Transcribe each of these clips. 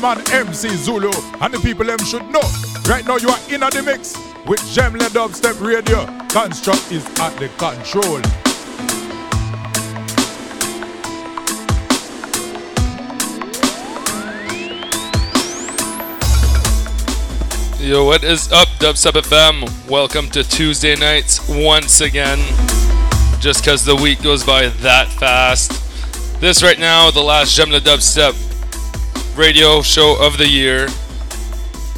man MC Zulu, and the people them should know. Right now you are in the mix with Jemle Dubstep Radio. Construct is at the control. Yo, what is up, Dubstep FM? Welcome to Tuesday nights once again. Just because the week goes by that fast. This right now, the last Jemla Dubstep radio show of the year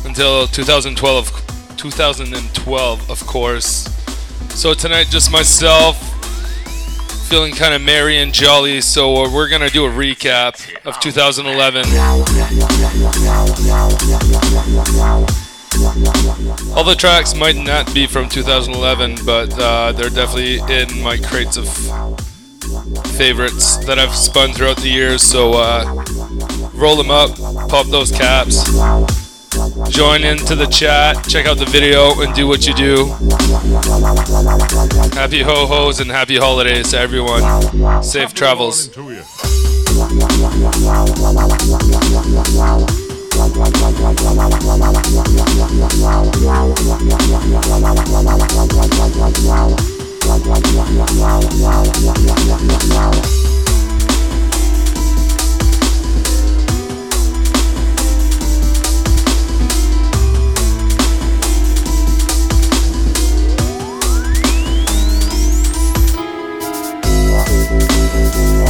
until 2012, 2012, of course. So tonight, just myself, feeling kind of merry and jolly. So uh, we're gonna do a recap of 2011. All the tracks might not be from 2011, but uh, they're definitely in my crates of favorites that I've spun throughout the years. So uh, roll them up, pop those caps, join into the chat, check out the video, and do what you do. Happy ho hos and happy holidays to everyone. Safe travels.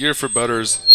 year for Butters.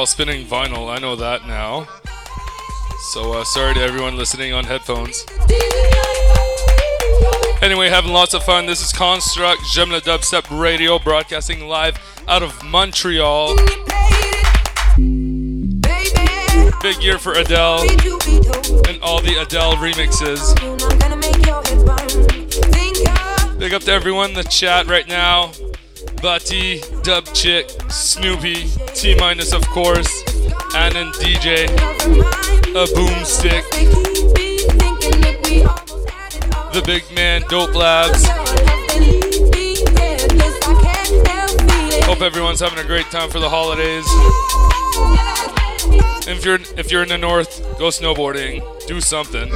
While spinning vinyl. I know that now. So, uh, sorry to everyone listening on headphones. Anyway, having lots of fun. This is Construct, le Dubstep Radio, broadcasting live out of Montreal. Big year for Adele and all the Adele remixes. Big up to everyone in the chat right now. Bati, Dub Chick, Snoopy, T Minus, of course, and then DJ, a boomstick, the big man, Dope Labs. Hope everyone's having a great time for the holidays. if you're if you're in the north, go snowboarding, do something.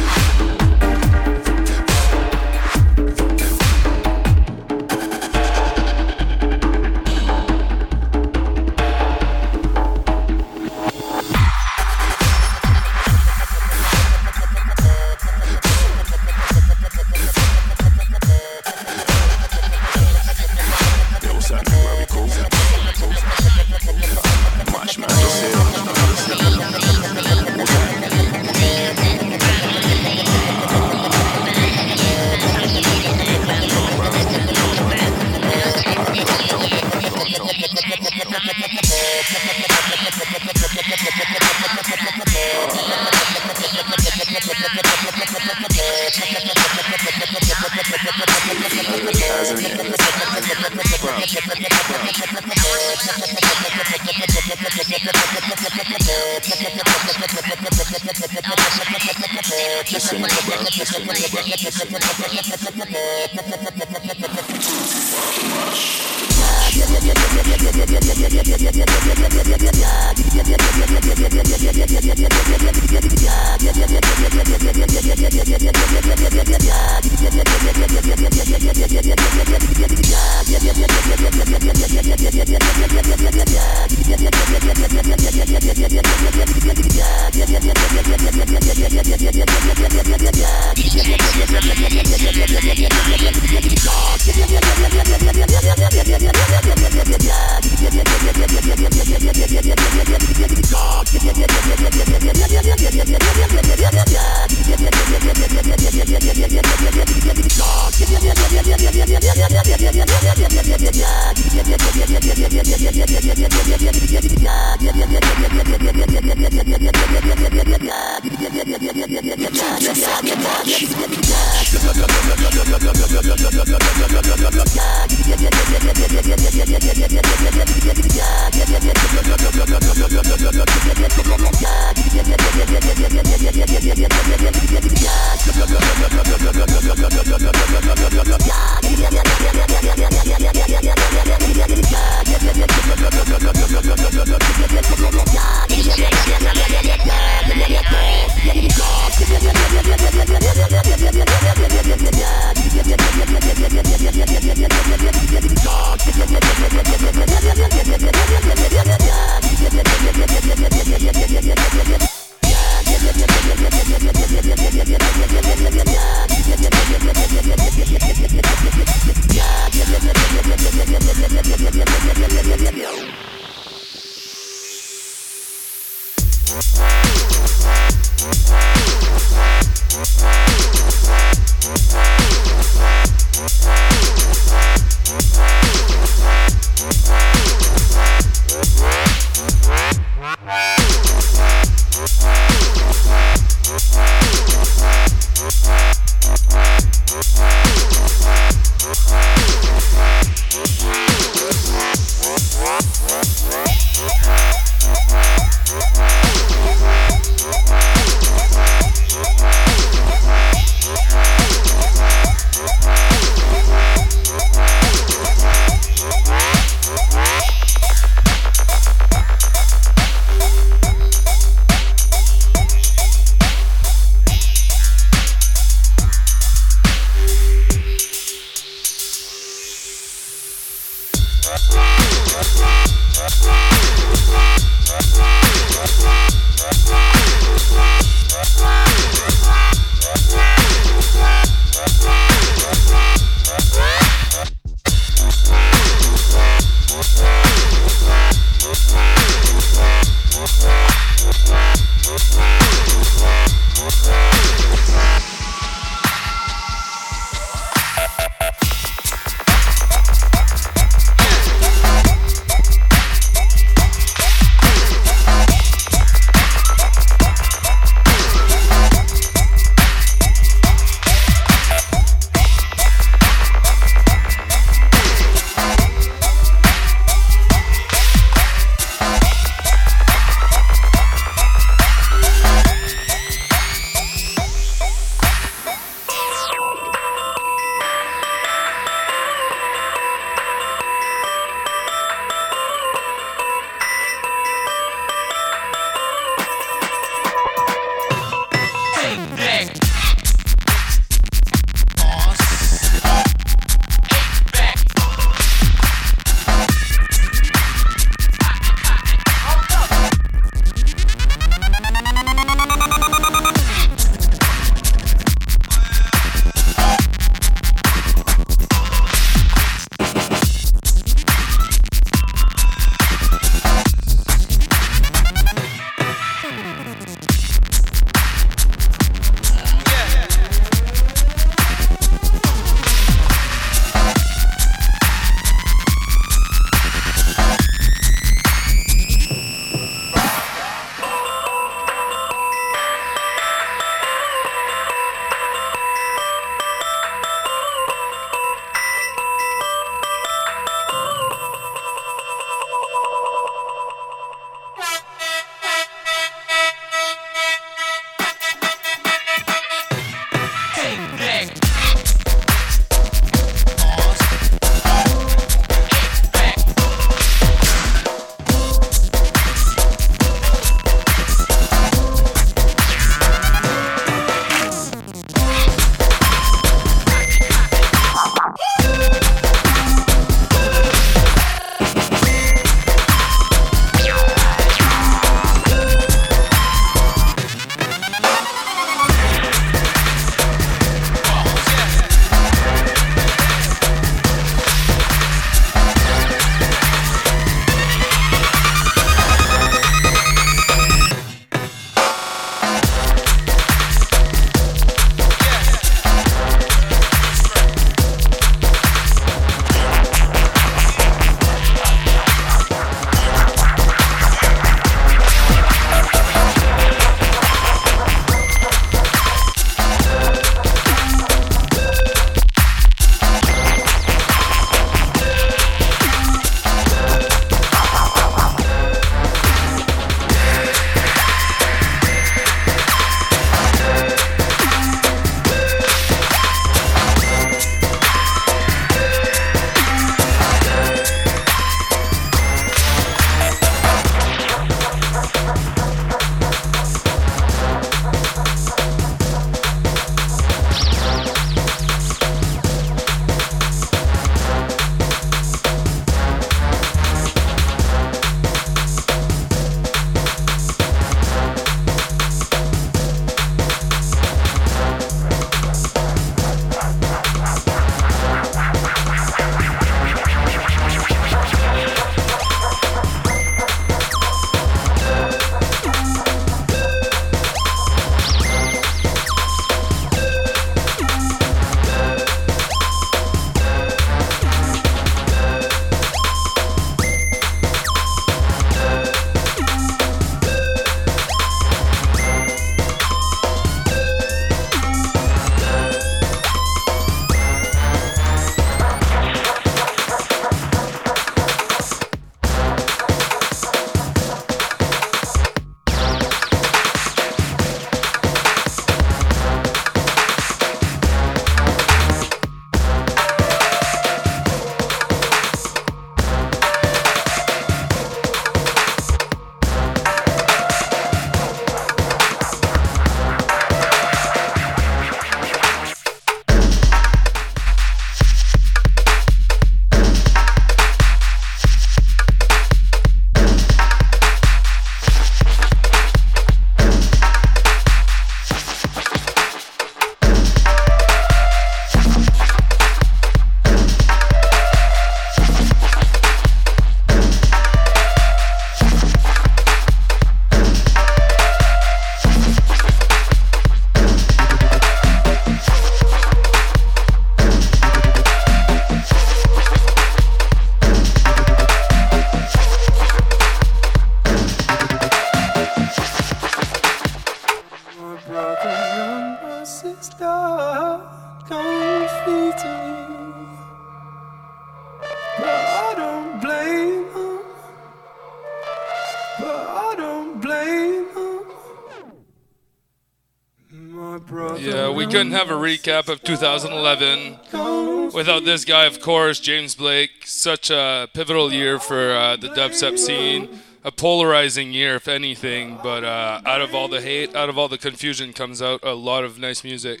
Have a recap of 2011 without this guy, of course, James Blake. Such a pivotal year for uh, the dubstep scene. A polarizing year, if anything, but uh, out of all the hate, out of all the confusion, comes out a lot of nice music,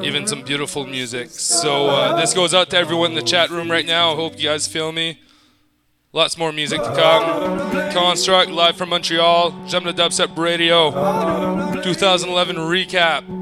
even some beautiful music. So uh, this goes out to everyone in the chat room right now. Hope you guys feel me. Lots more music to come. Construct live from Montreal. To Dubstep Radio. 2011 recap.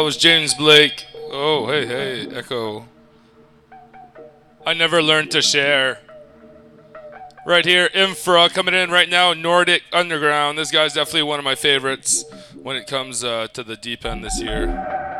that was James Blake. Oh, hey, hey, Echo. I never learned to share. Right here, Infra coming in right now, Nordic Underground. This guy's definitely one of my favorites when it comes uh, to the deep end this year.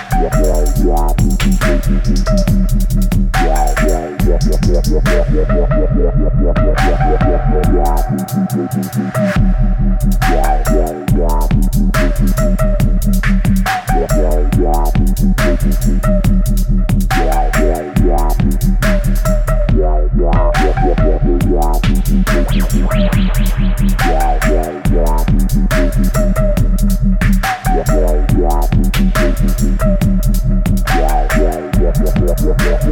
Yeah yeah,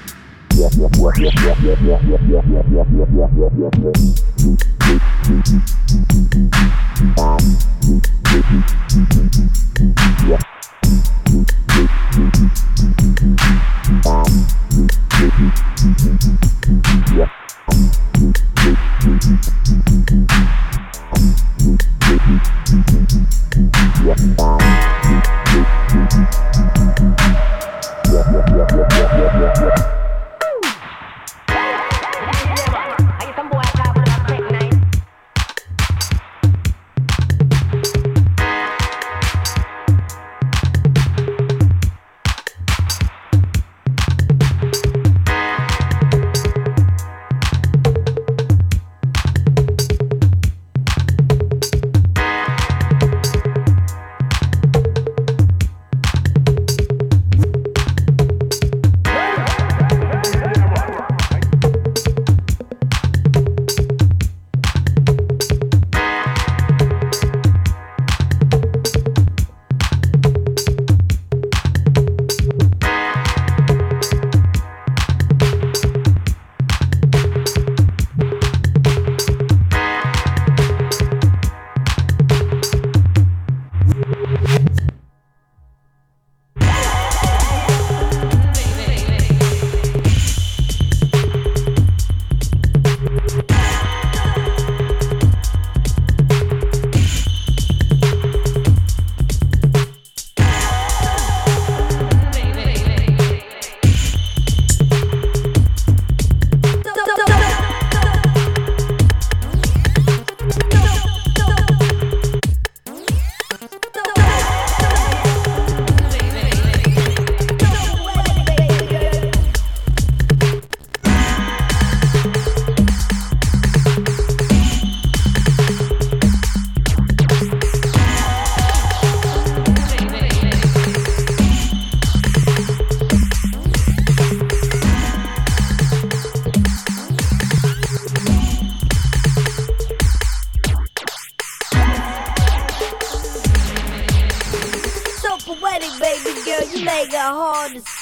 yeah.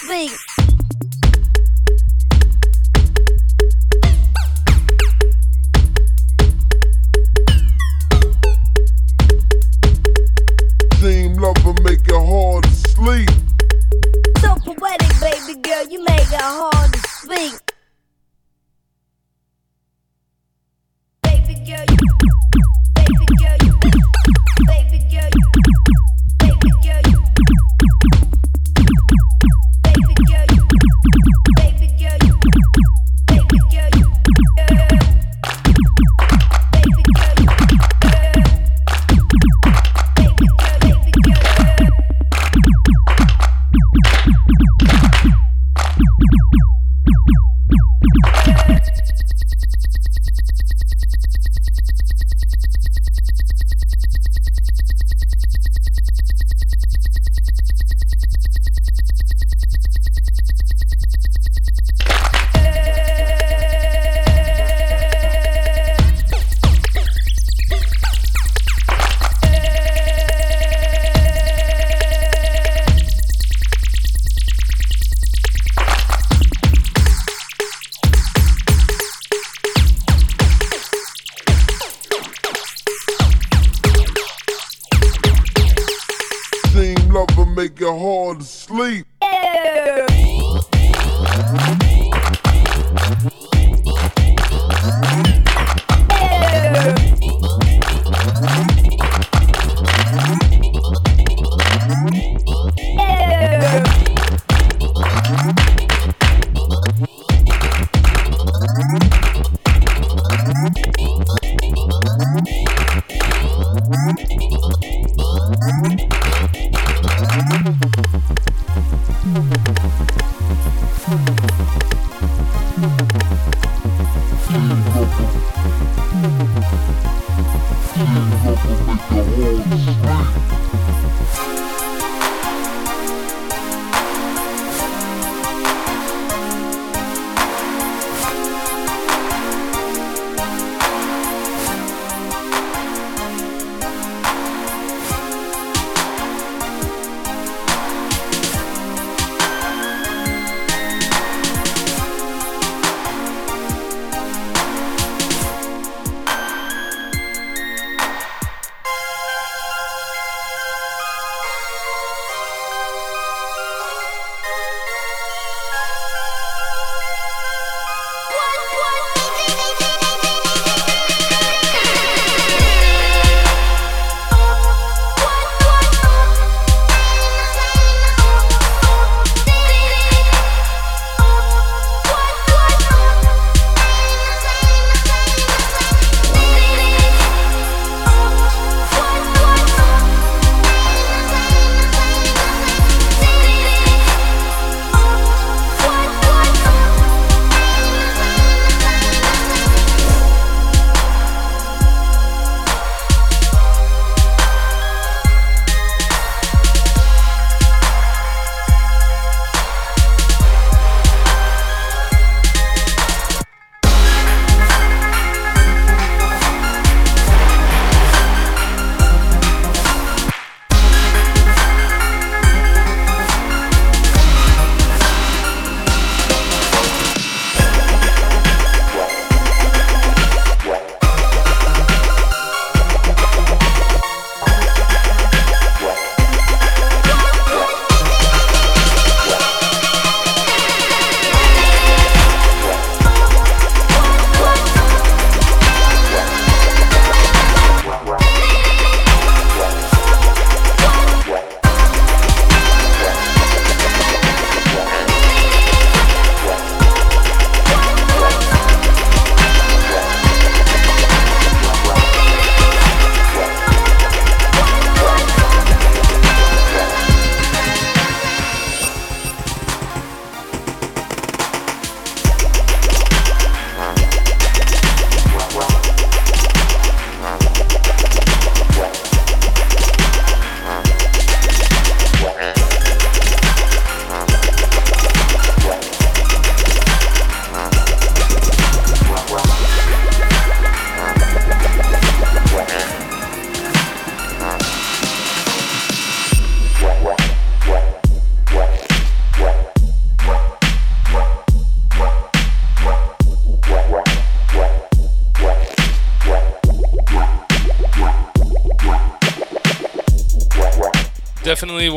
喂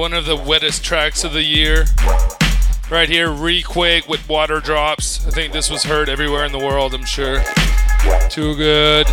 one of the wettest tracks of the year. Right here, Requake with Water Drops. I think this was heard everywhere in the world, I'm sure. Too good.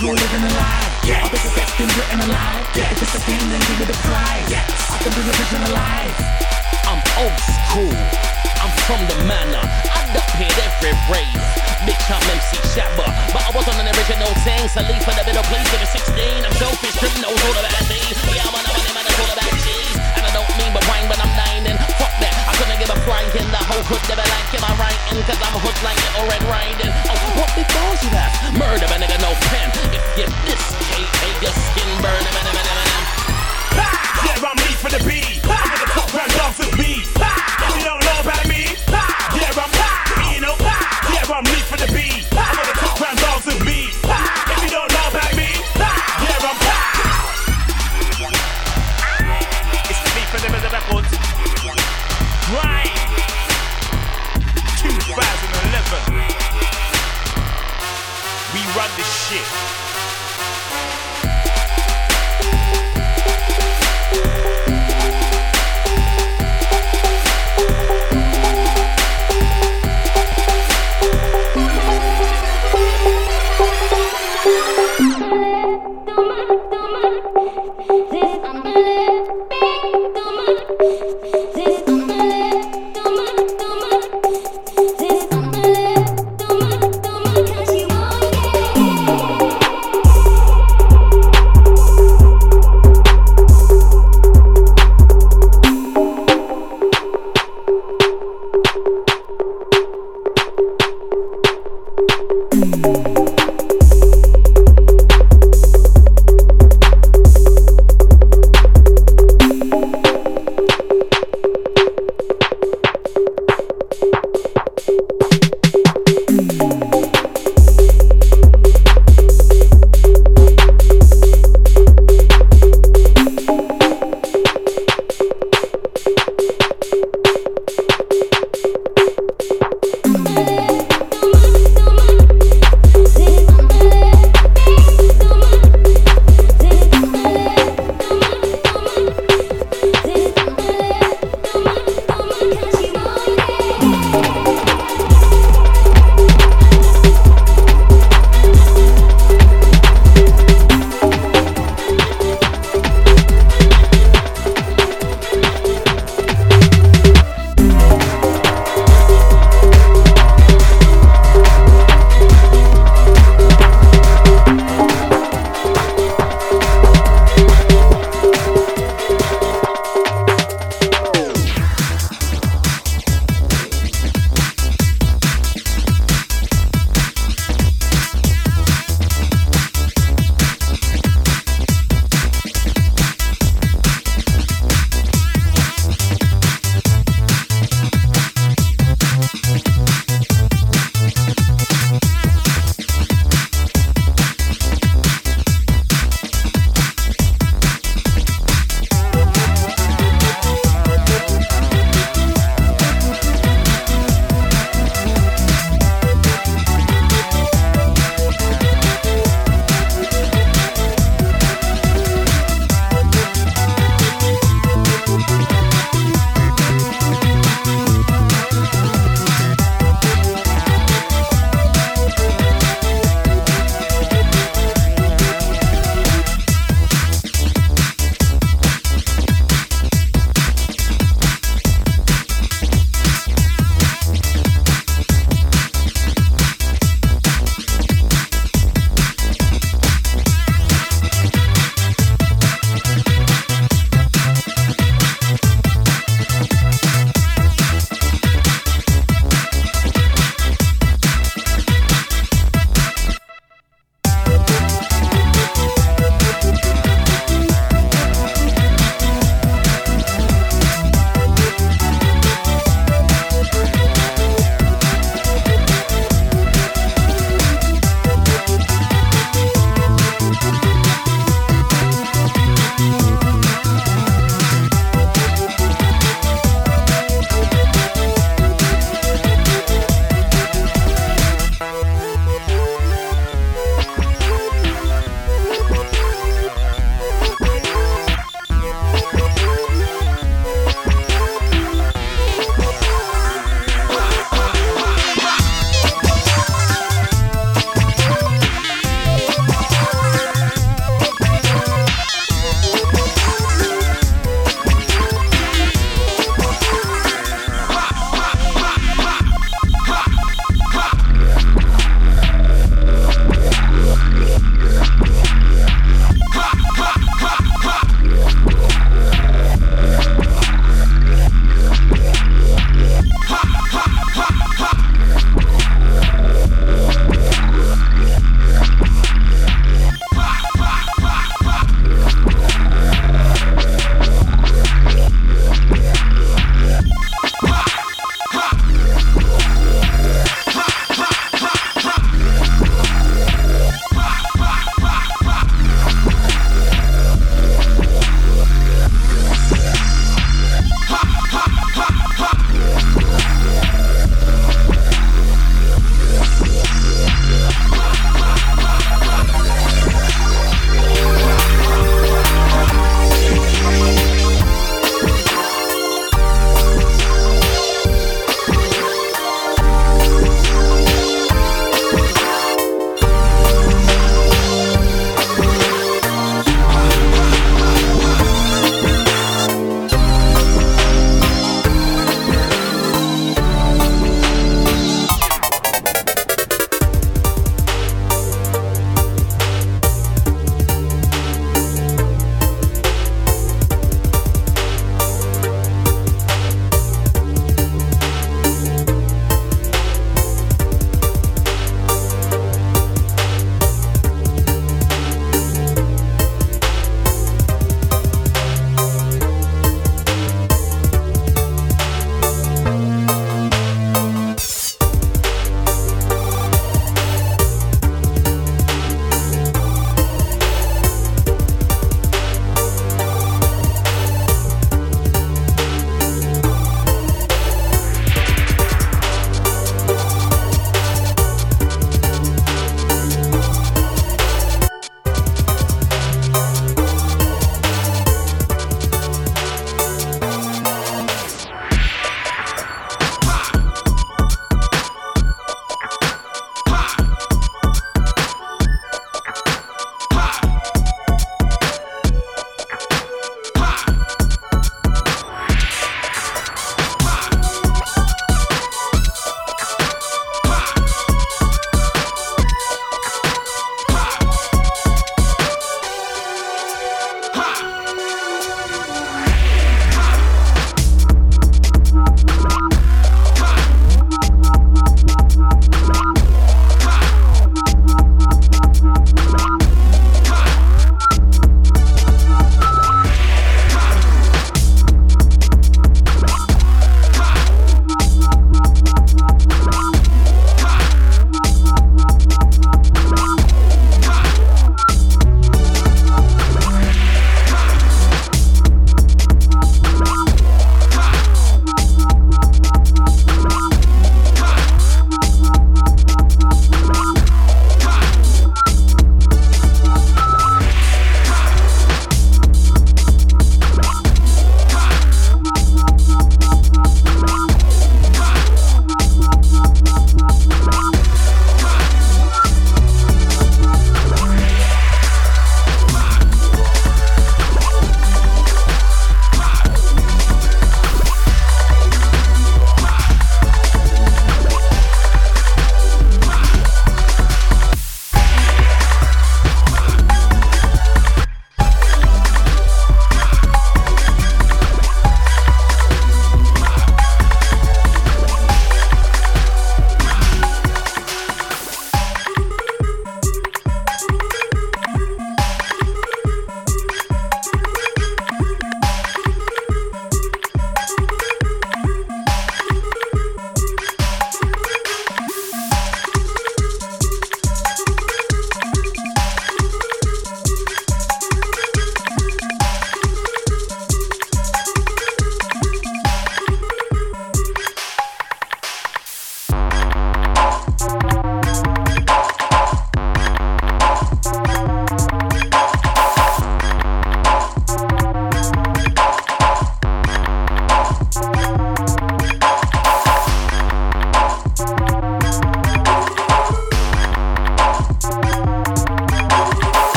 you're living a lie. Yeah. I'll be the best thing written alive. If It's just a feeling, give me the prize. Yes. I can bring the vision alive. I'm old school. I'm from the manor. I duck hit every rave. Bitch, I'm MC Shabba. But I was on an original thing. So leave for the middle, please. Give me 16. I'm selfish, criminals, all about me. Yeah, I'm on a money man, it's all about cheese. And I don't mean but wine, but I'm dining. Fuck couldn't give a flying in the whole hood never like him. I write in cause I'm a hood like little red riding. Oh, what before you that? Murder a nigga, no pen. If you this KK, your skin burn. There I'm me for the beat. With the top round off with me. You don't know about me.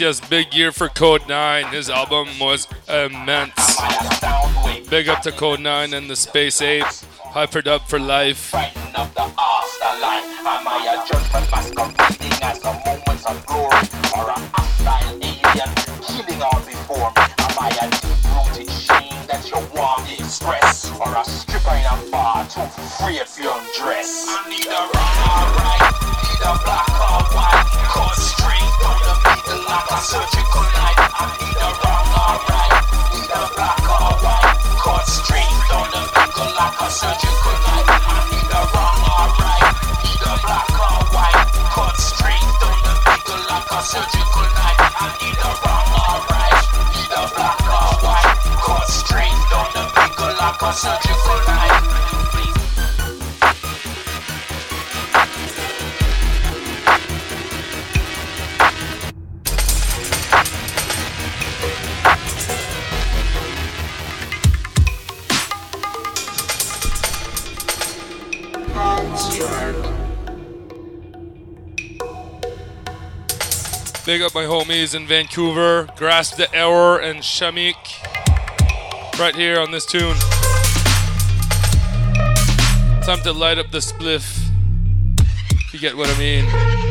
Year's big year for Kode9. His album was immense. Big up to Kode9 and the Spaceape. Hyperdub for life. Big up my homies in Vancouver. Grasp the Error and Shamik. Right here on this tune. Time to light up the spliff. If you get what I mean.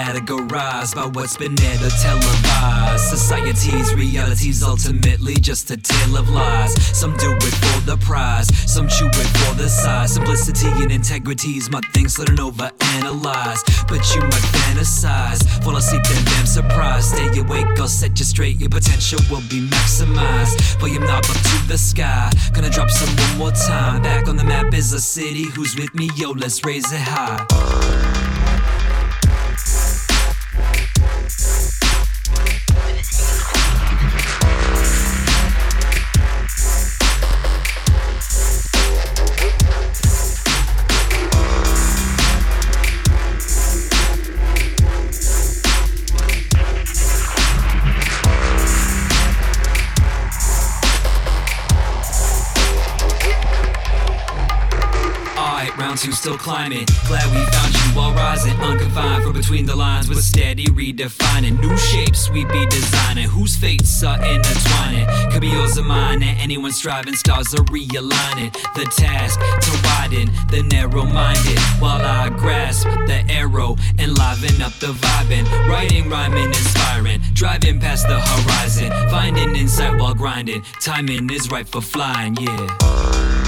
Categorized by what's been aired or televised. Society's reality's ultimately just a tale of lies. Some do it for the prize, some chew it for the size. Simplicity and integrity's my things that don't. But you might fantasize, fall asleep and damn surprised. Stay awake, I'll set you straight. Your potential will be maximized. Volume knob up to the sky. Gonna drop some one more time. Back on the map is a city. Who's with me? Yo, let's raise it high. Round two still climbing. Glad we found you while rising. Unconfined from between the lines with a steady redefining. New shapes we be designing. Whose fates are intertwining. Could be yours or mine, and anyone striving. Stars are realigning. The task to widen the narrow minded. While I grasp the arrow and liven up the vibing. Writing, rhyming, inspiring. Driving past the horizon. Finding insight while grinding. Timing is right for flying, yeah.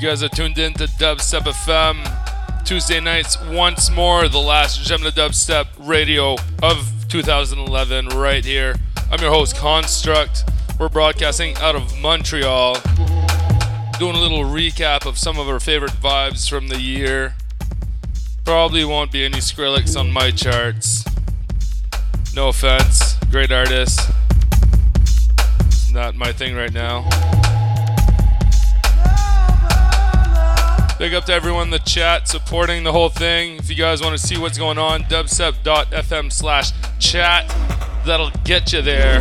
Guys are tuned in to Dubstep FM. Tuesday nights, once more, the last J'aime le Dubstep radio of 2011, right here. I'm your host, Construct. We're broadcasting out of Montreal, doing a little recap of some of our favorite vibes from the year. Probably won't be any Skrillex on my charts. No offense, great artist. Not my thing right now. Big up to everyone in the chat supporting the whole thing. If you guys want to see what's going on, dubstep.fm slash chat. That'll get you there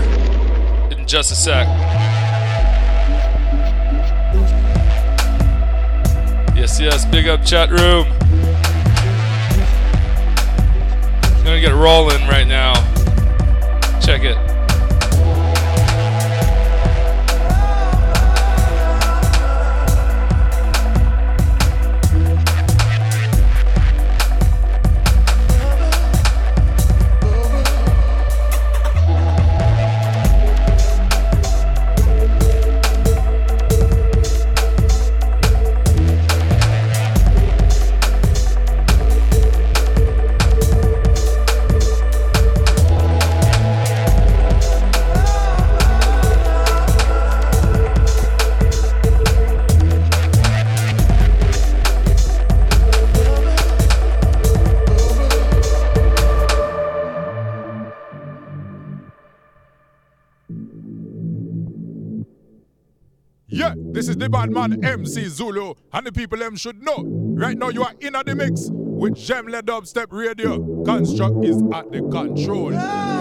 in just a sec. Yes, yes, big up chat room. Gonna get rolling right now. Check it. Is the bad man MC Zulu, and the people them should know. Right now you are in the mix with J'aime le Dubstep Radio. Construct is at the control. Thank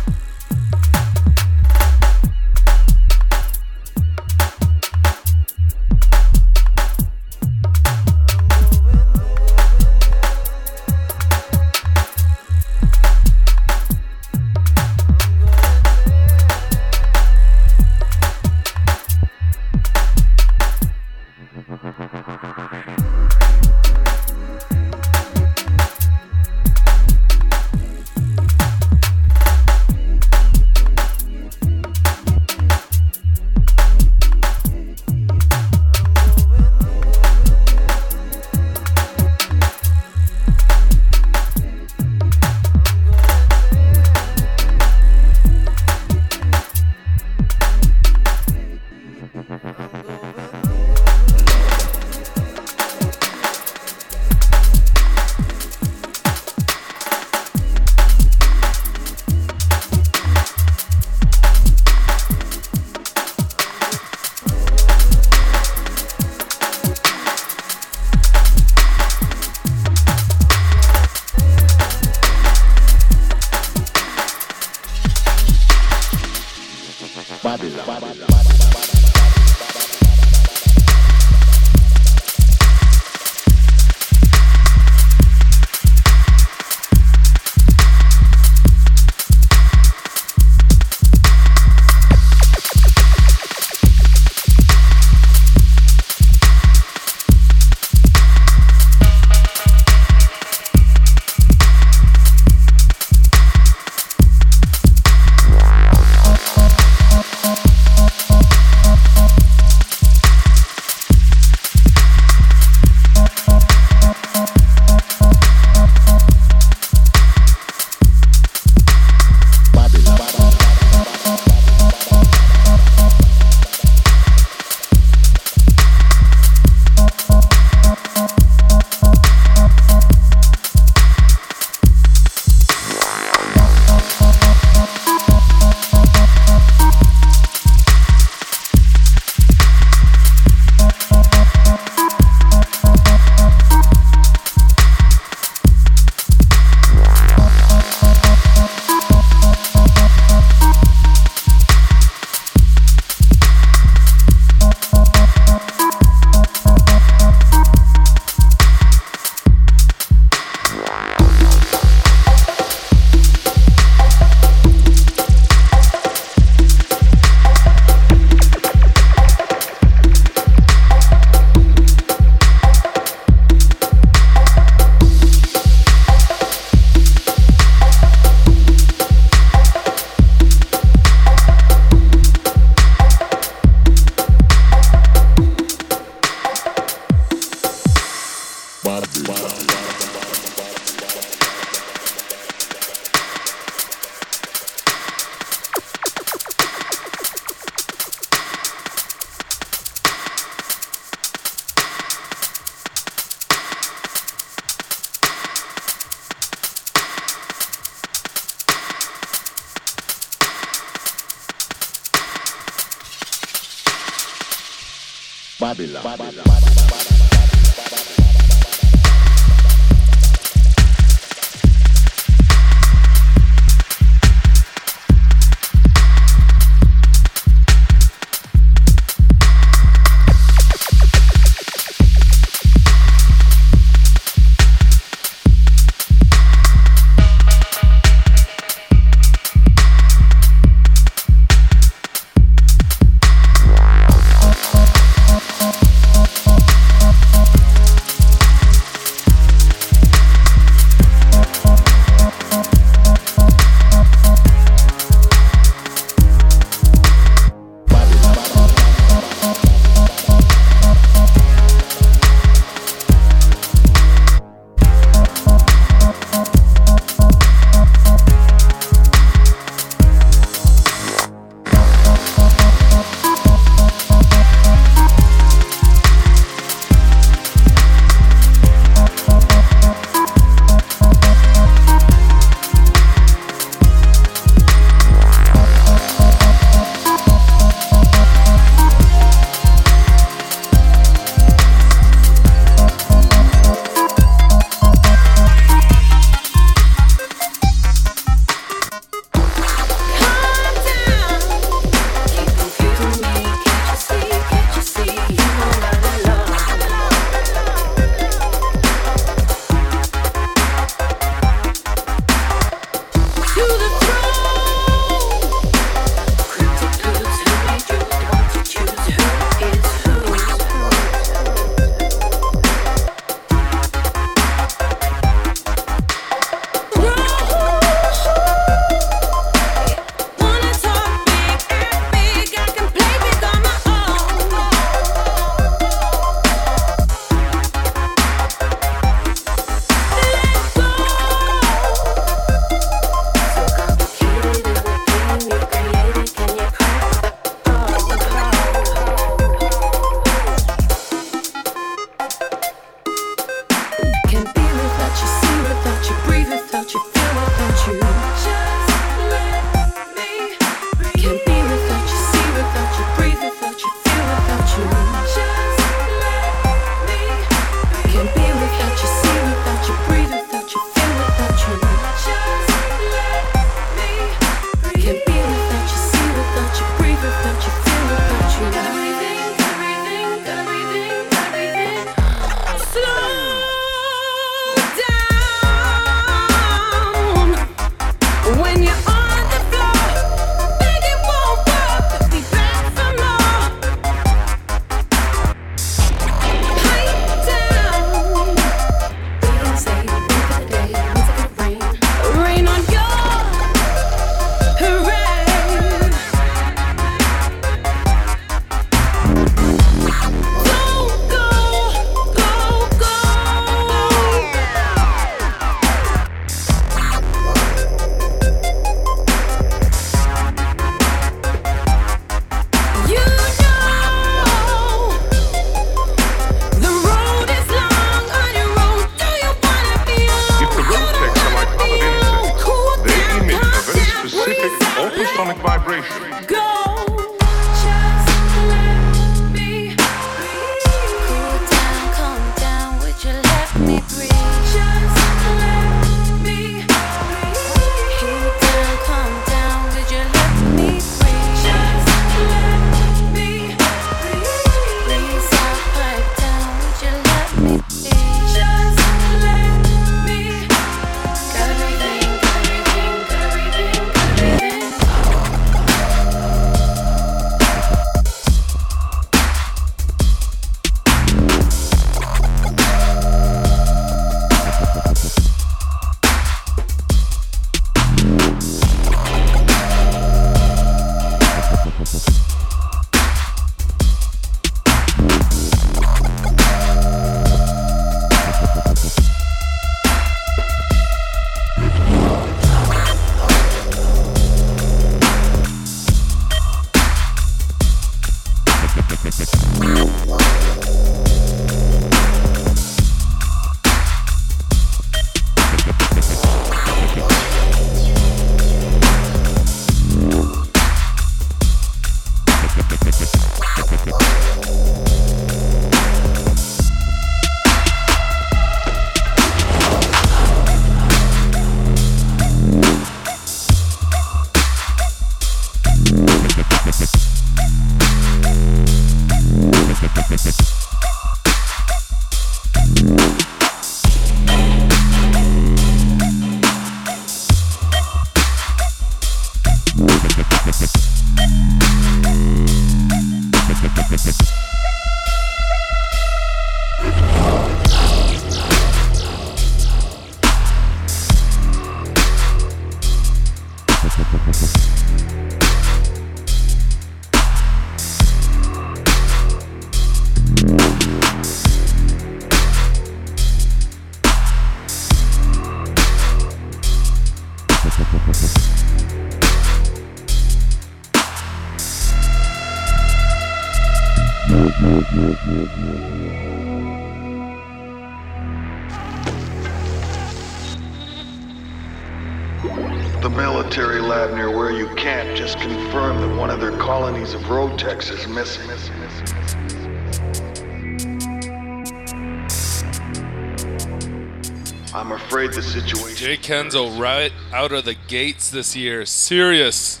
Kenzo right out of the gates this year. Serious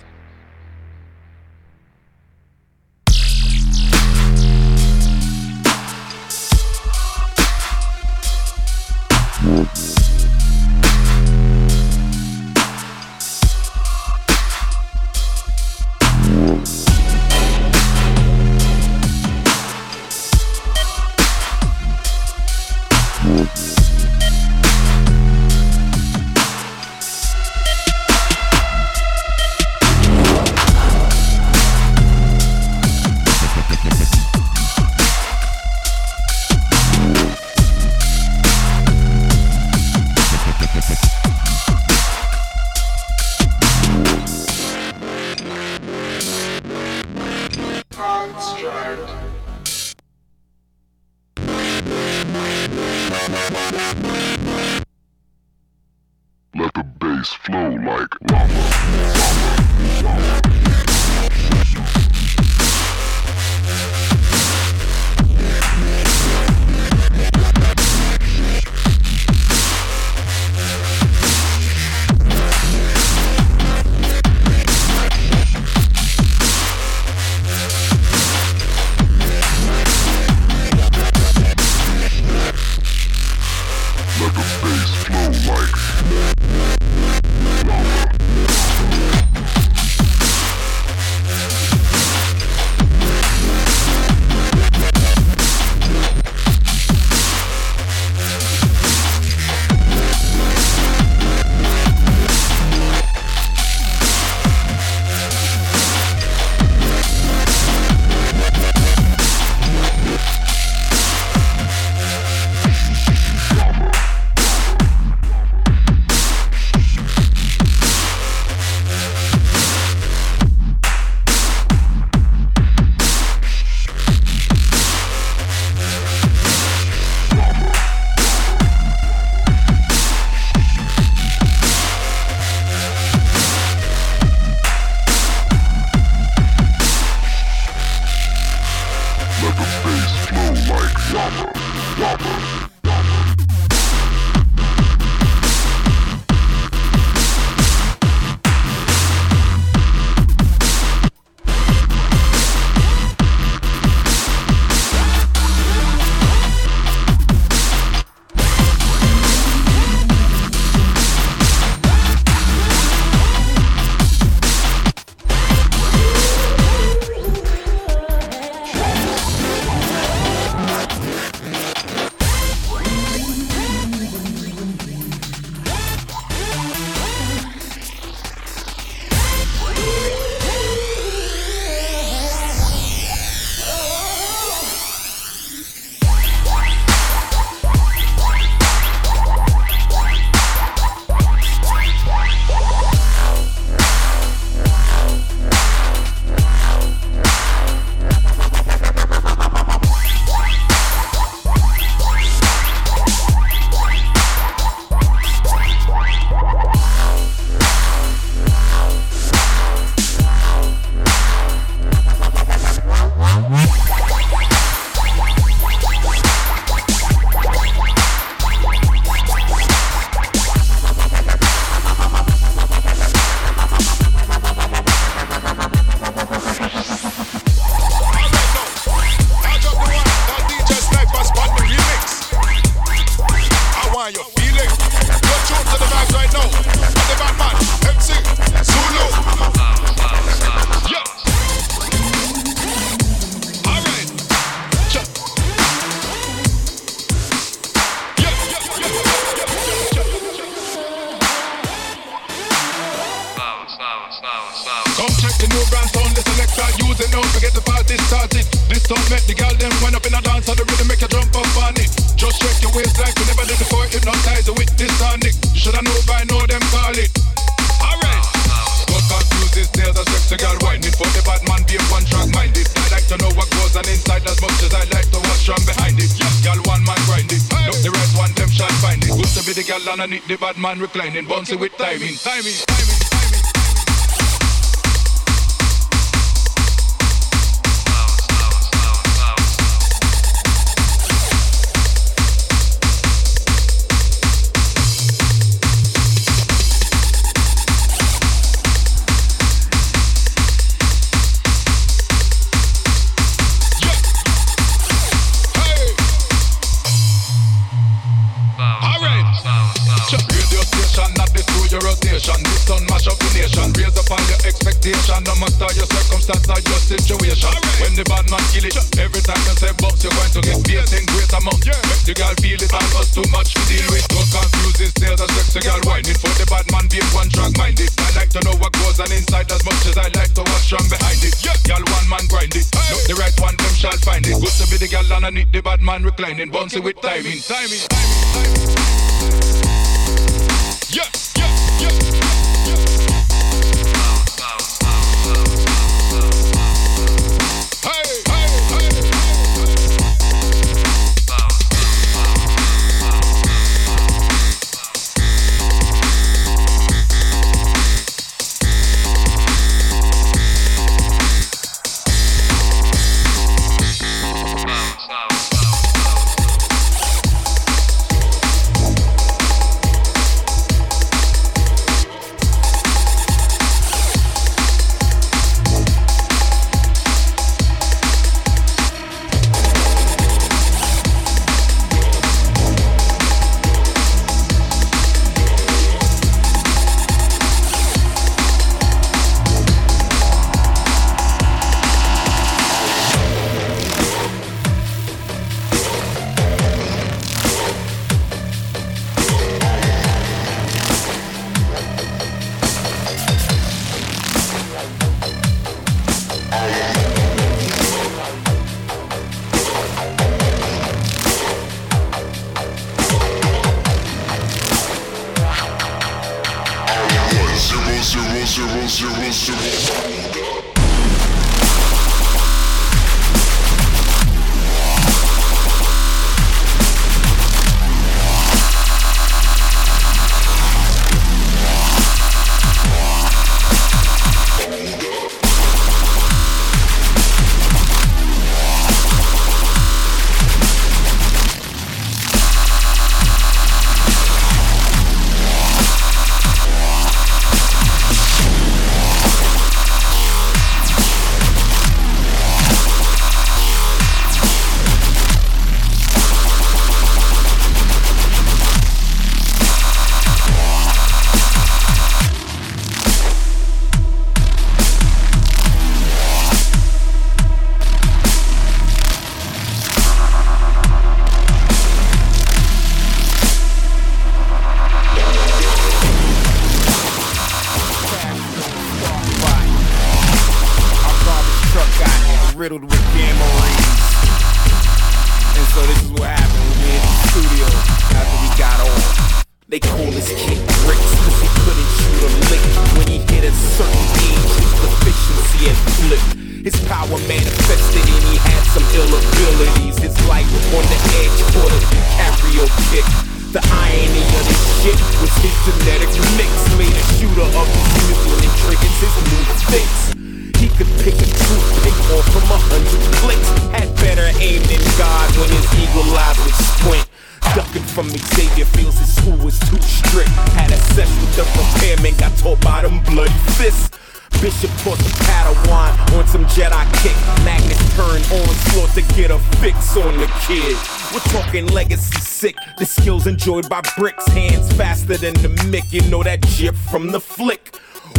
reclining, bouncing with riddled with gamma. And so this is what happened when we in the studio after we got off. They call this kid bricks cause he couldn't shoot a lick. When he hit a certain age, his deficiency had flipped. His power manifested and he had some ill abilities. His life on the edge for the DiCaprio kick. The irony of this shit was his genetic mix made a shooter of his music and triggers his new fix. Eyes would squint. Ducking from Xavier Fields, his school was too strict. Had a sesh with the repairman, got taught by them bloody fists. Bishop taught the Padawan on some Jedi kick. Magnus turned onslaught to get a fix on the kid. We're talking legacy sick. The skills enjoyed by bricks, hands faster than the Mick. You know that jip from the flick.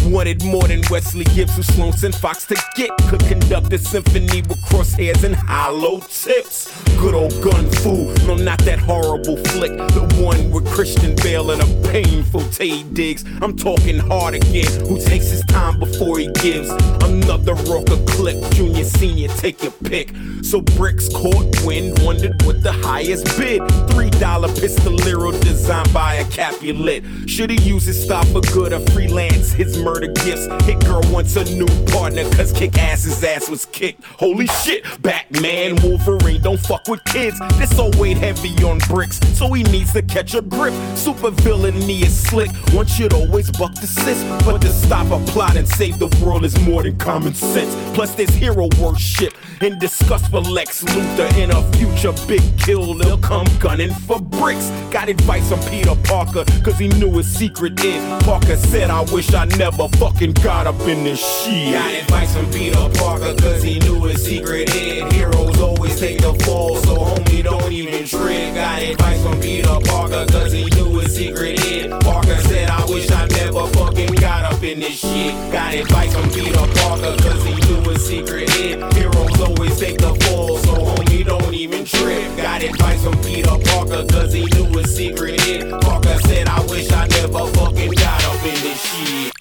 Wanted more than Wesley Gibbs, who Sloan sent Fox to get. Could conduct a symphony with crosshairs and hollow tips. Good old gun fu, no, not that horrible flick. The one with Christian Bale and a painful Taye Diggs. I'm talking hard again, who takes his time before he gives. Another rocker clip, junior, senior, take your pick. So Bricks caught wind, wondered what the highest bid. Three dollar pistolero designed by a Capulet. Should he use his style for good or freelance his murder gifts? Hit girl wants a new partner, cause kick ass his ass was kicked. Holy shit, Batman, Wolverine, don't fuck with kids. This all weight heavy on bricks, so he needs to catch a grip. Super villainy is slick, one should always buck the sis. But to stop a plot and save the world is more than common sense. Plus, there's hero worship and disgust for Lex Luthor in a future big kill. They'll come gunning for bricks. Got advice from Peter Parker, cause he knew his secret is. Parker said, I wish I never motherfucking God up in this shit. Got advice from Peter Parker, cause he knew his secret hid. Heroes always take the fall, so homie, don't even trip. Got advice from Peter Parker, cause he knew his secret hid. Parker said, I wish I never fucking got up in this shit. Got advice from Peter Parker, cause he knew his secret hid. Heroes always take the fall, so homie, don't even trip. Got advice from Peter Parker, cause he knew his secret hid. Parker said, I wish I never fucking got up in this shit.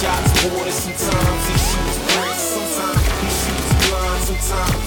shots, more sometimes he shoots bricks, sometimes he shoots blind, sometimes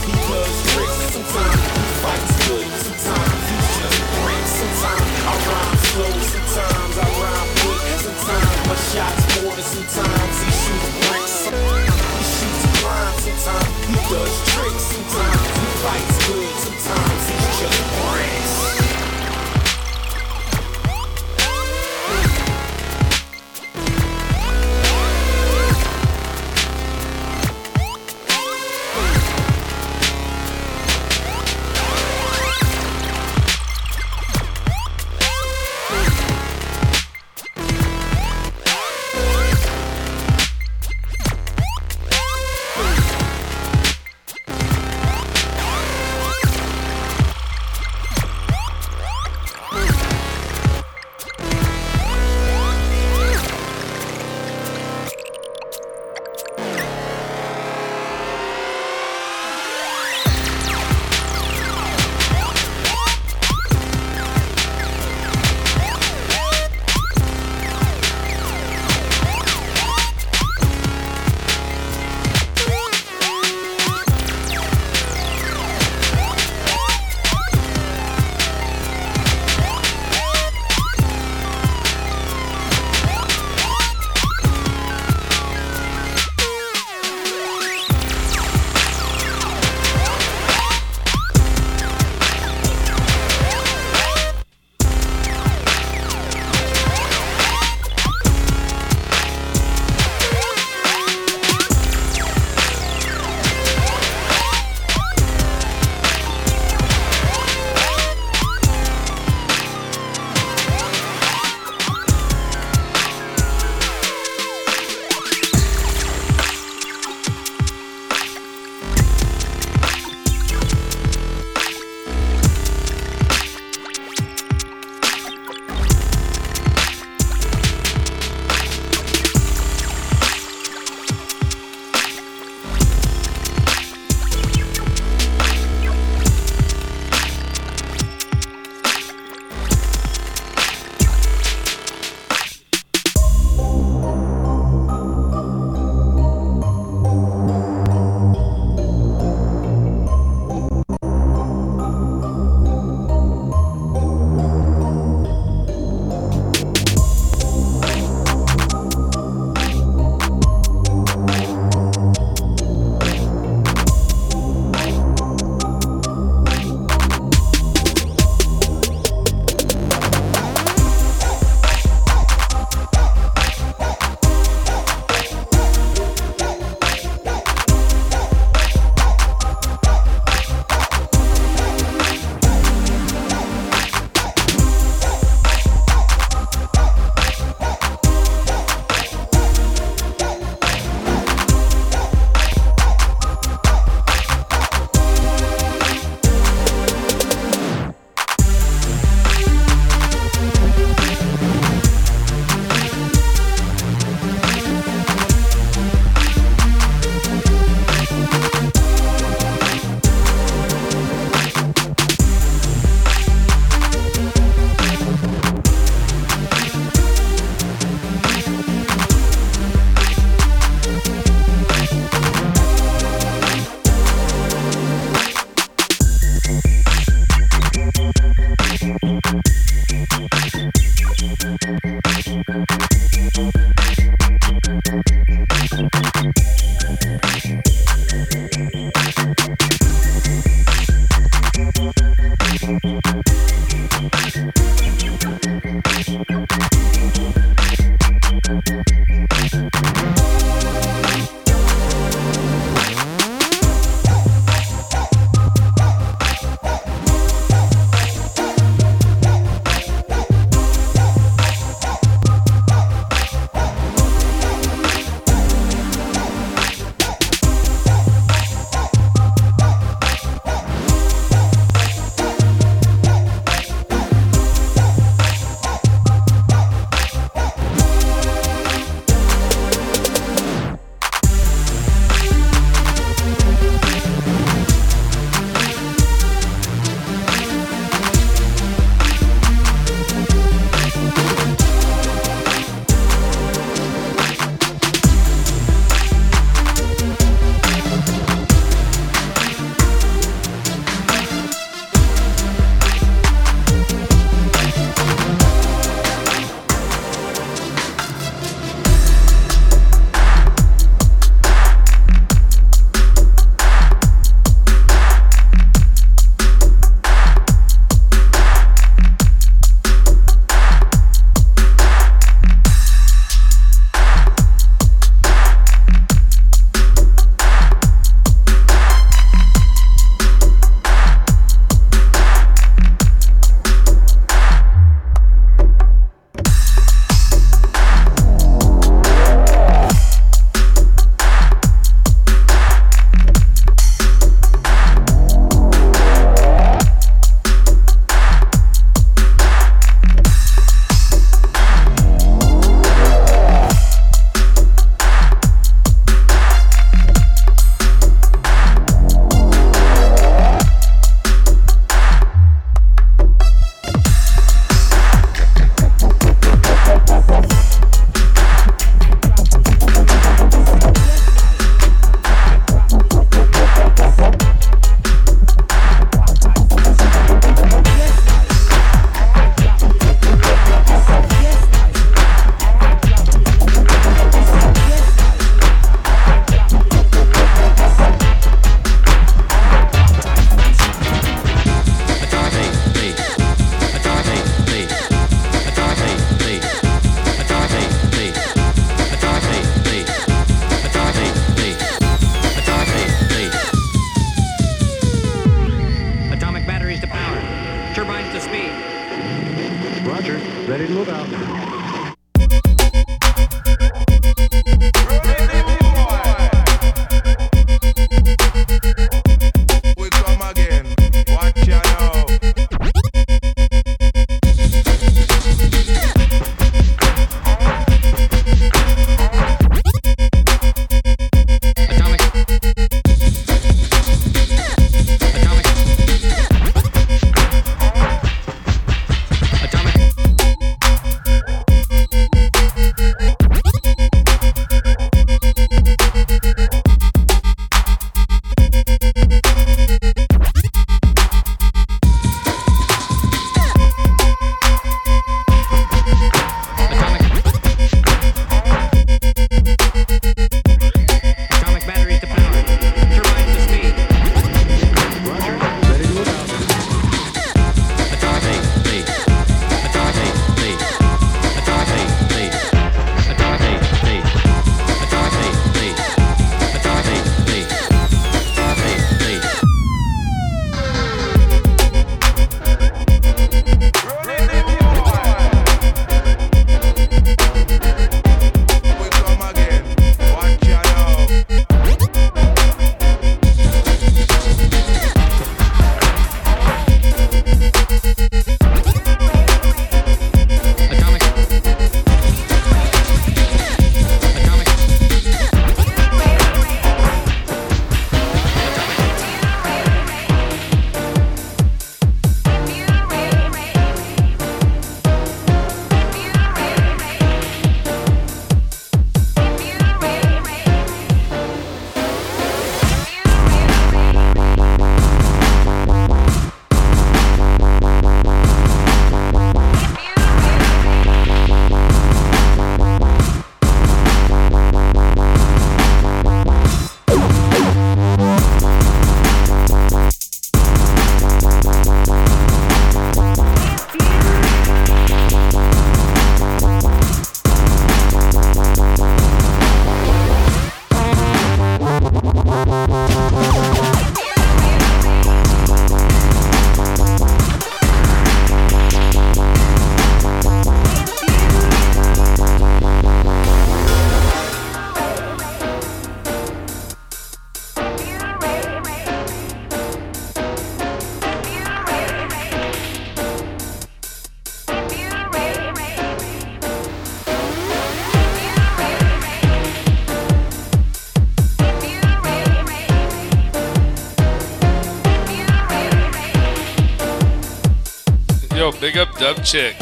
Dub Chick.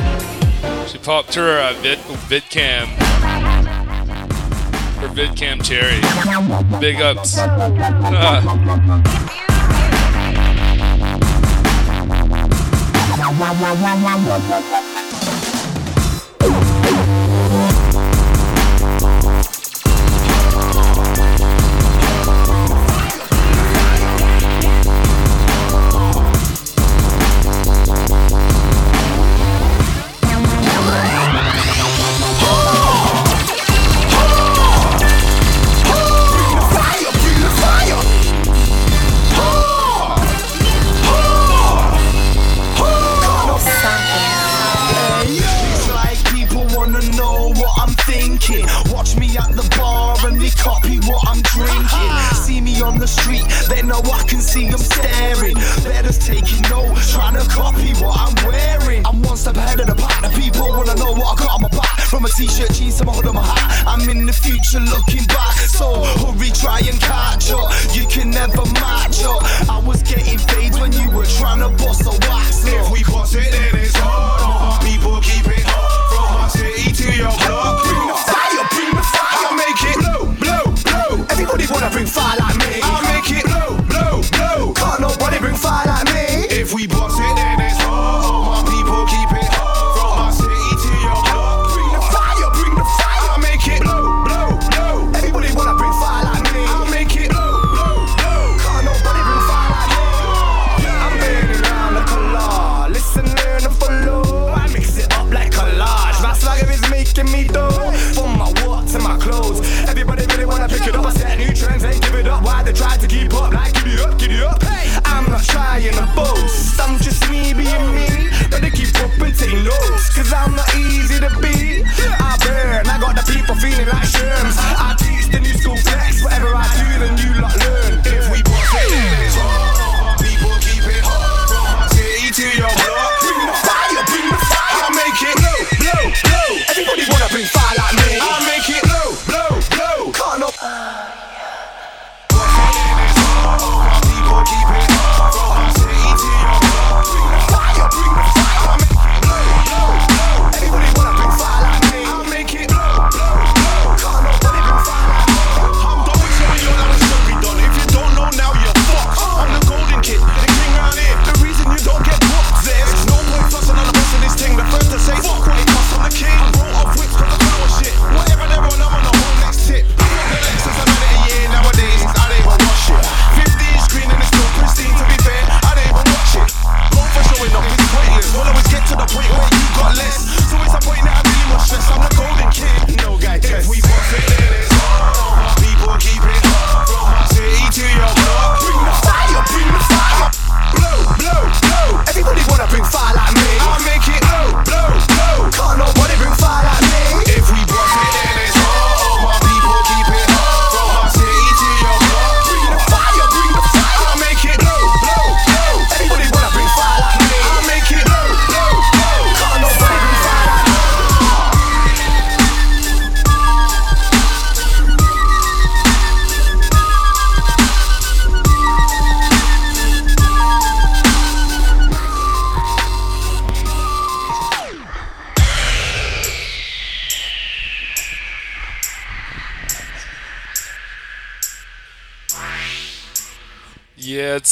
She popped her uh, vid, VidCam. Her VidCam cherry. Big ups. Uh. picture looking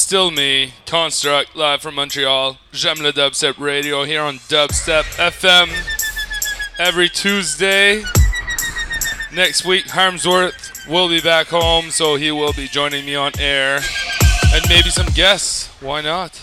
Still Me, Construct, live from Montreal. J'aime le Dubstep Radio here on Dubstep FM every Tuesday. Next week, Harmsworth will be back home, so he will be joining me on air. And maybe some guests. Why not?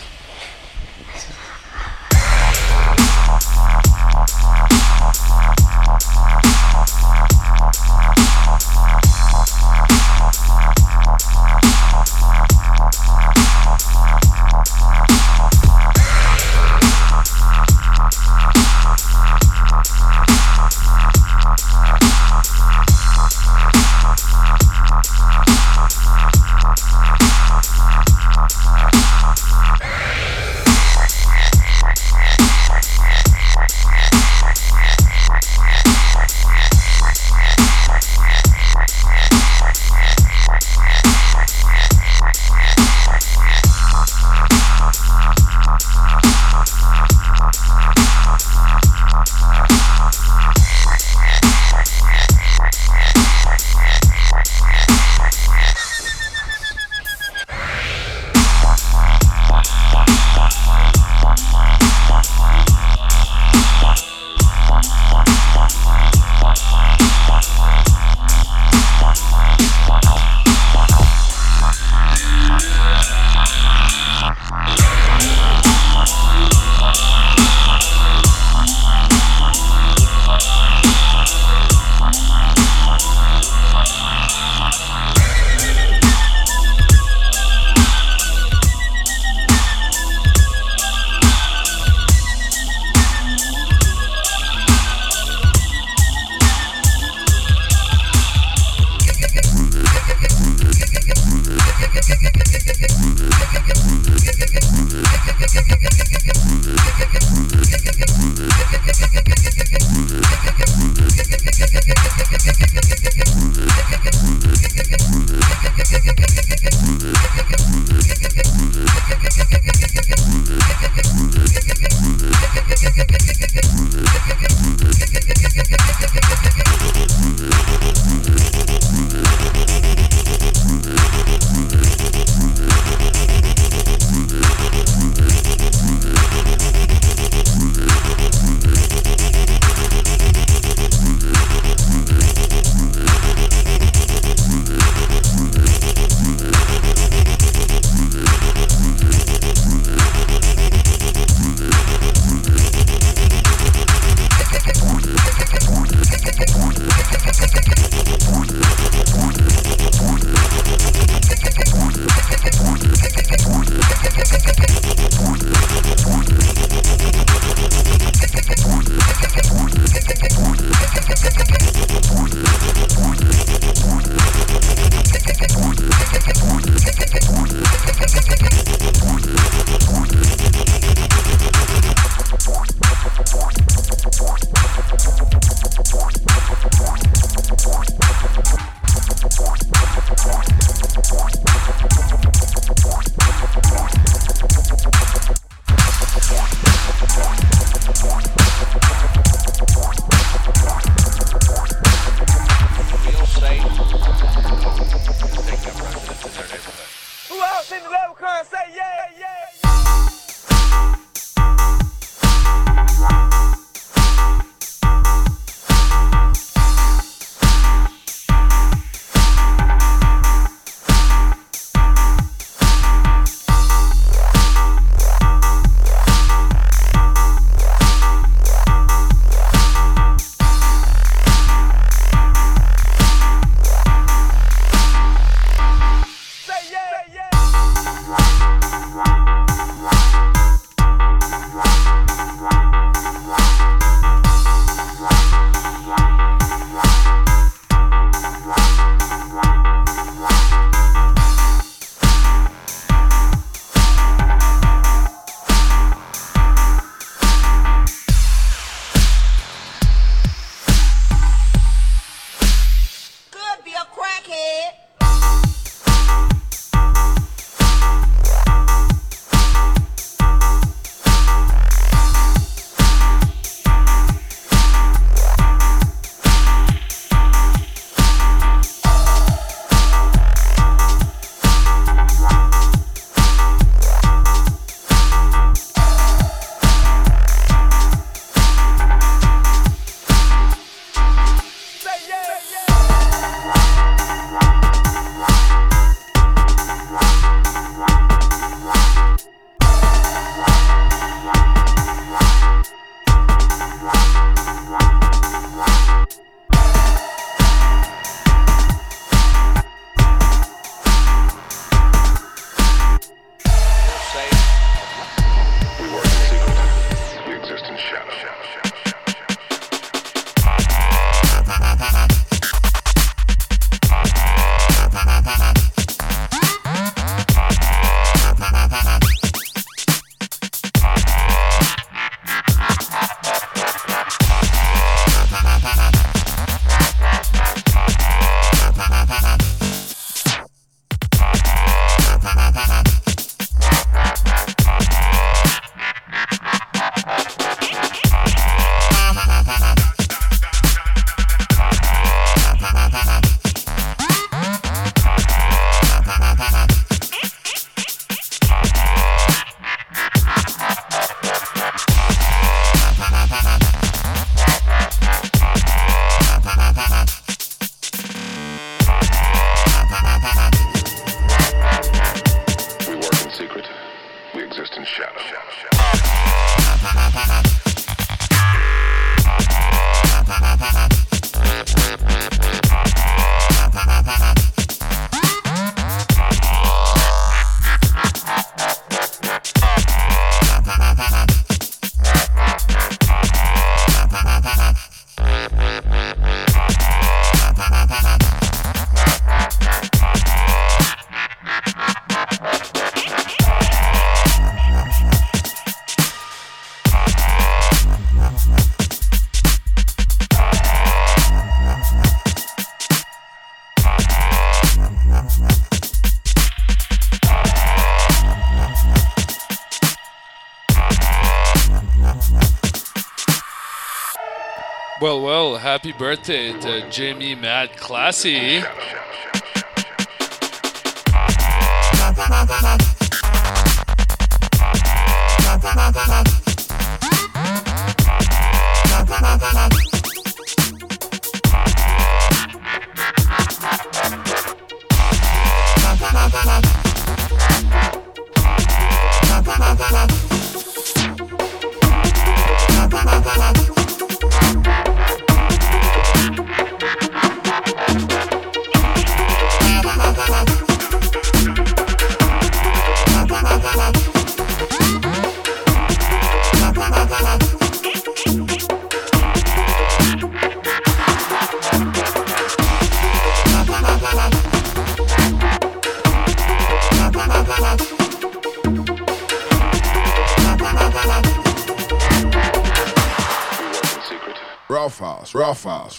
Well, happy birthday to Jamie Matt Classy.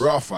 rough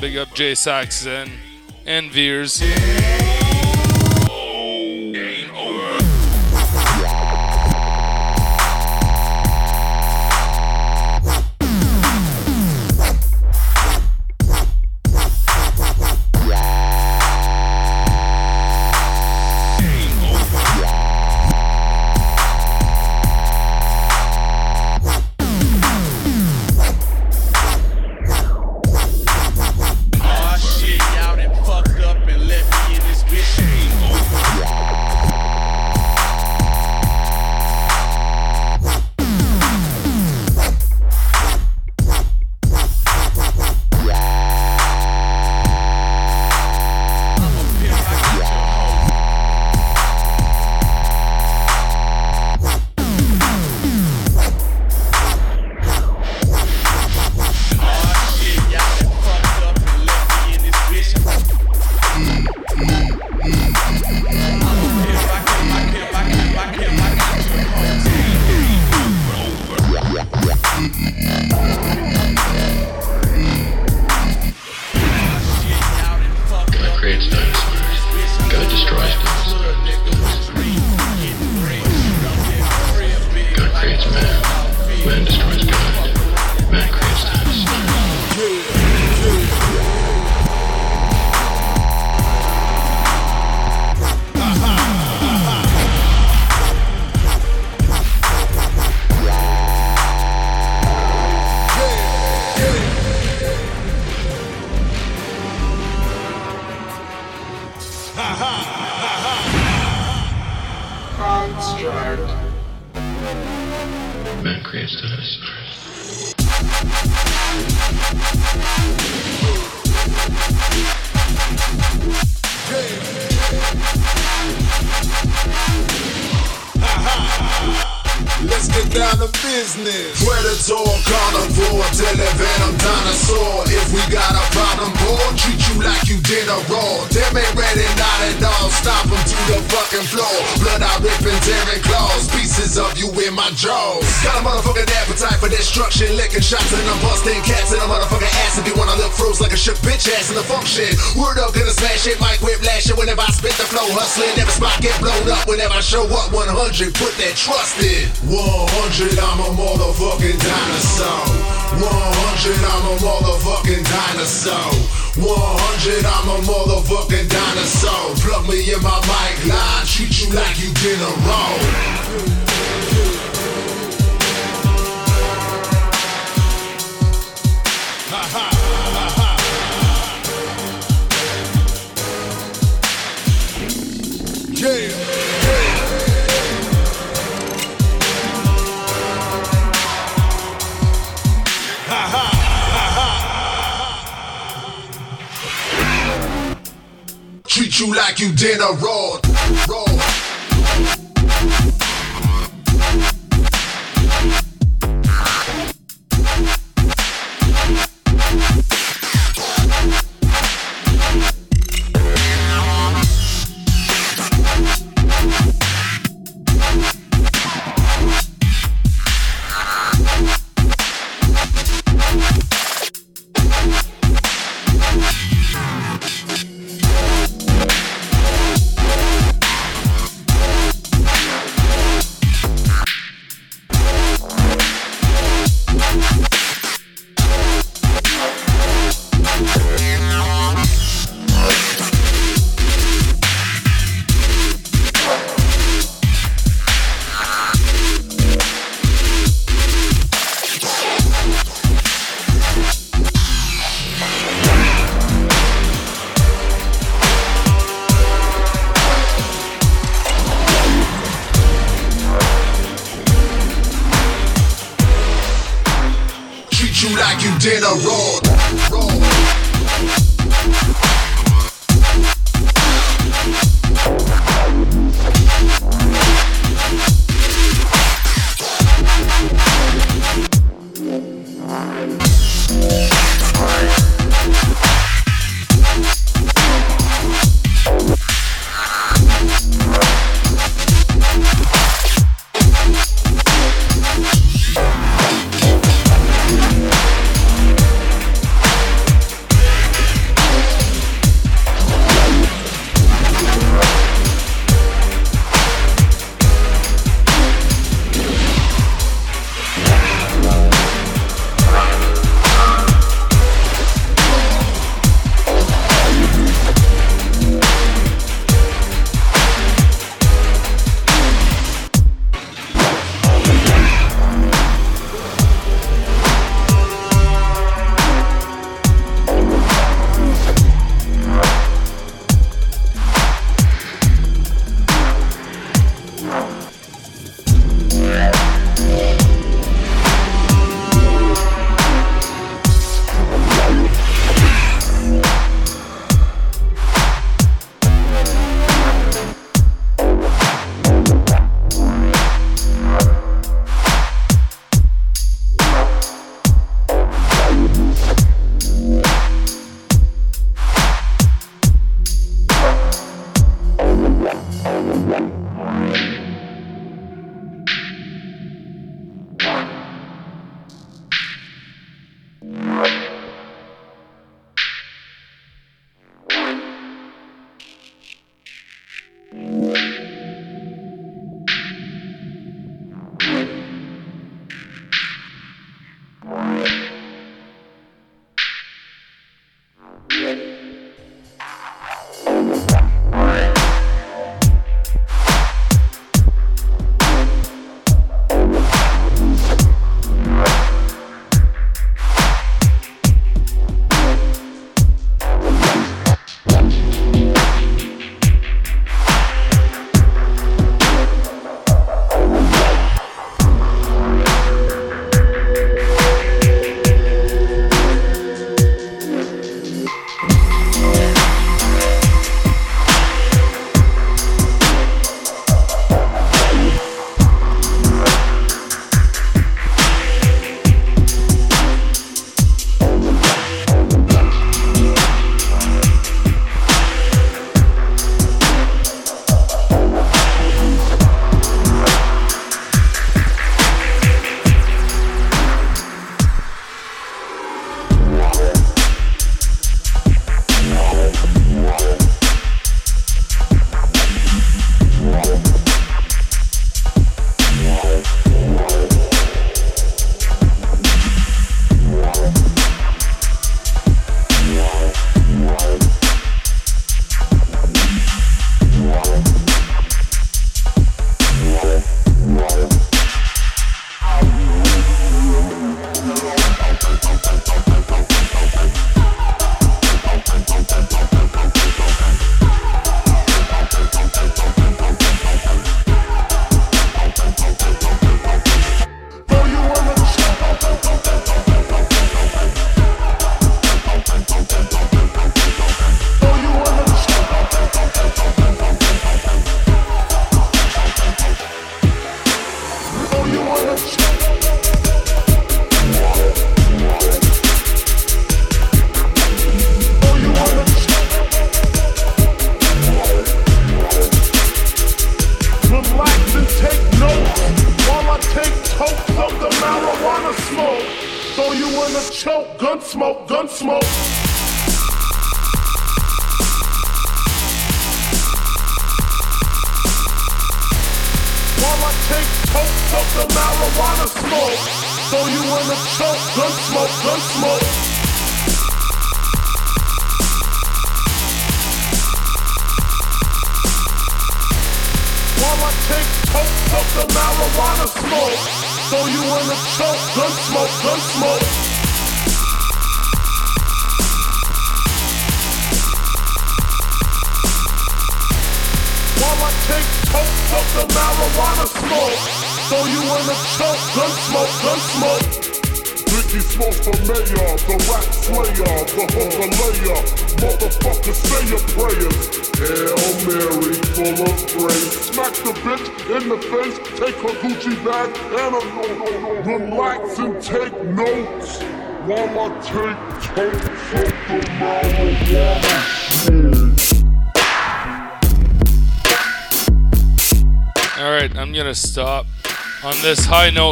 big up Jay Saxon and Veers.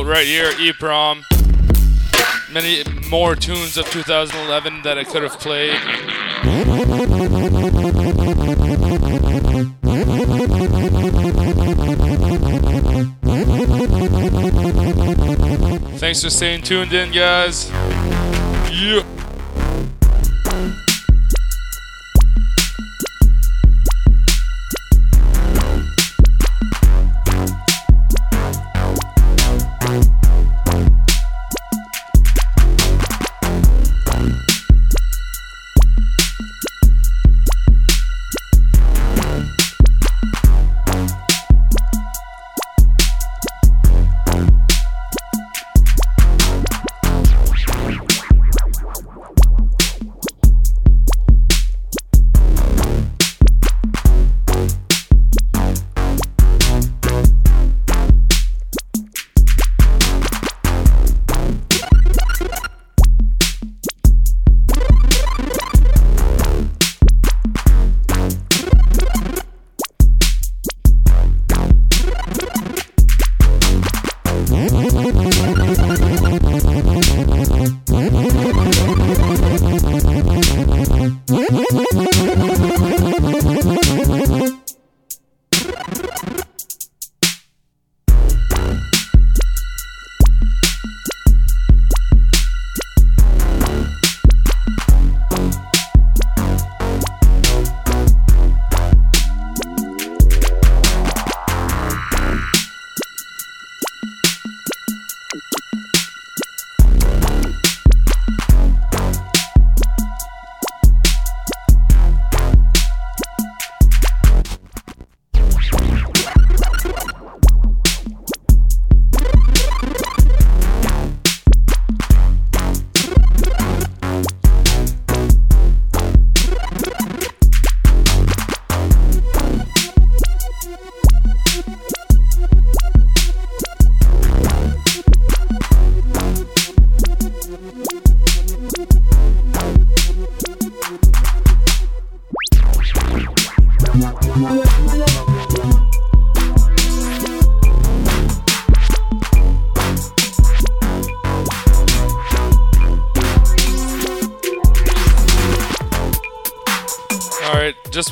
Right here. EPROM. Many more tunes of 2011 that I could have played. Thanks for staying tuned in, guys. Yeah.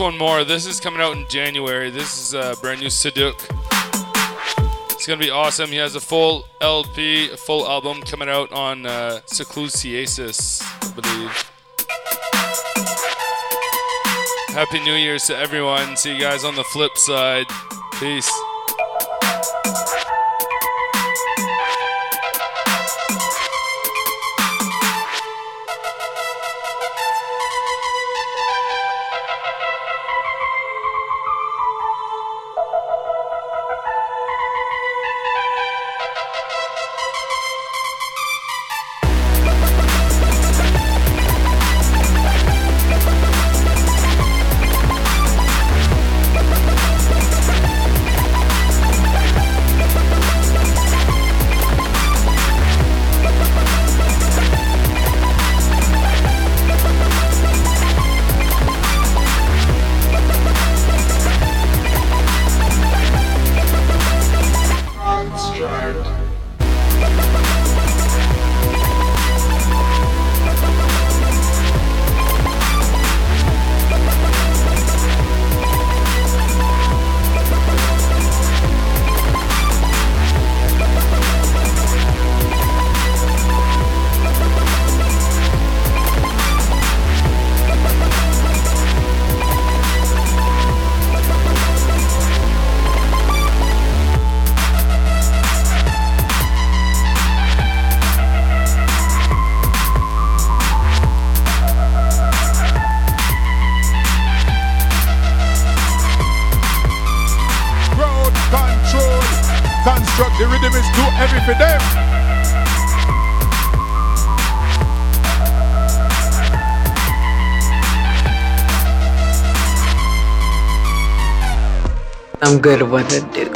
One more. This is coming out in January. This is a brand new Saduk. It's gonna be awesome. He has a full LP, a full album coming out on uh, Seclusiasis, I believe. Happy New Year's to everyone. See you guys on the flip side. Peace. Good with it, dude.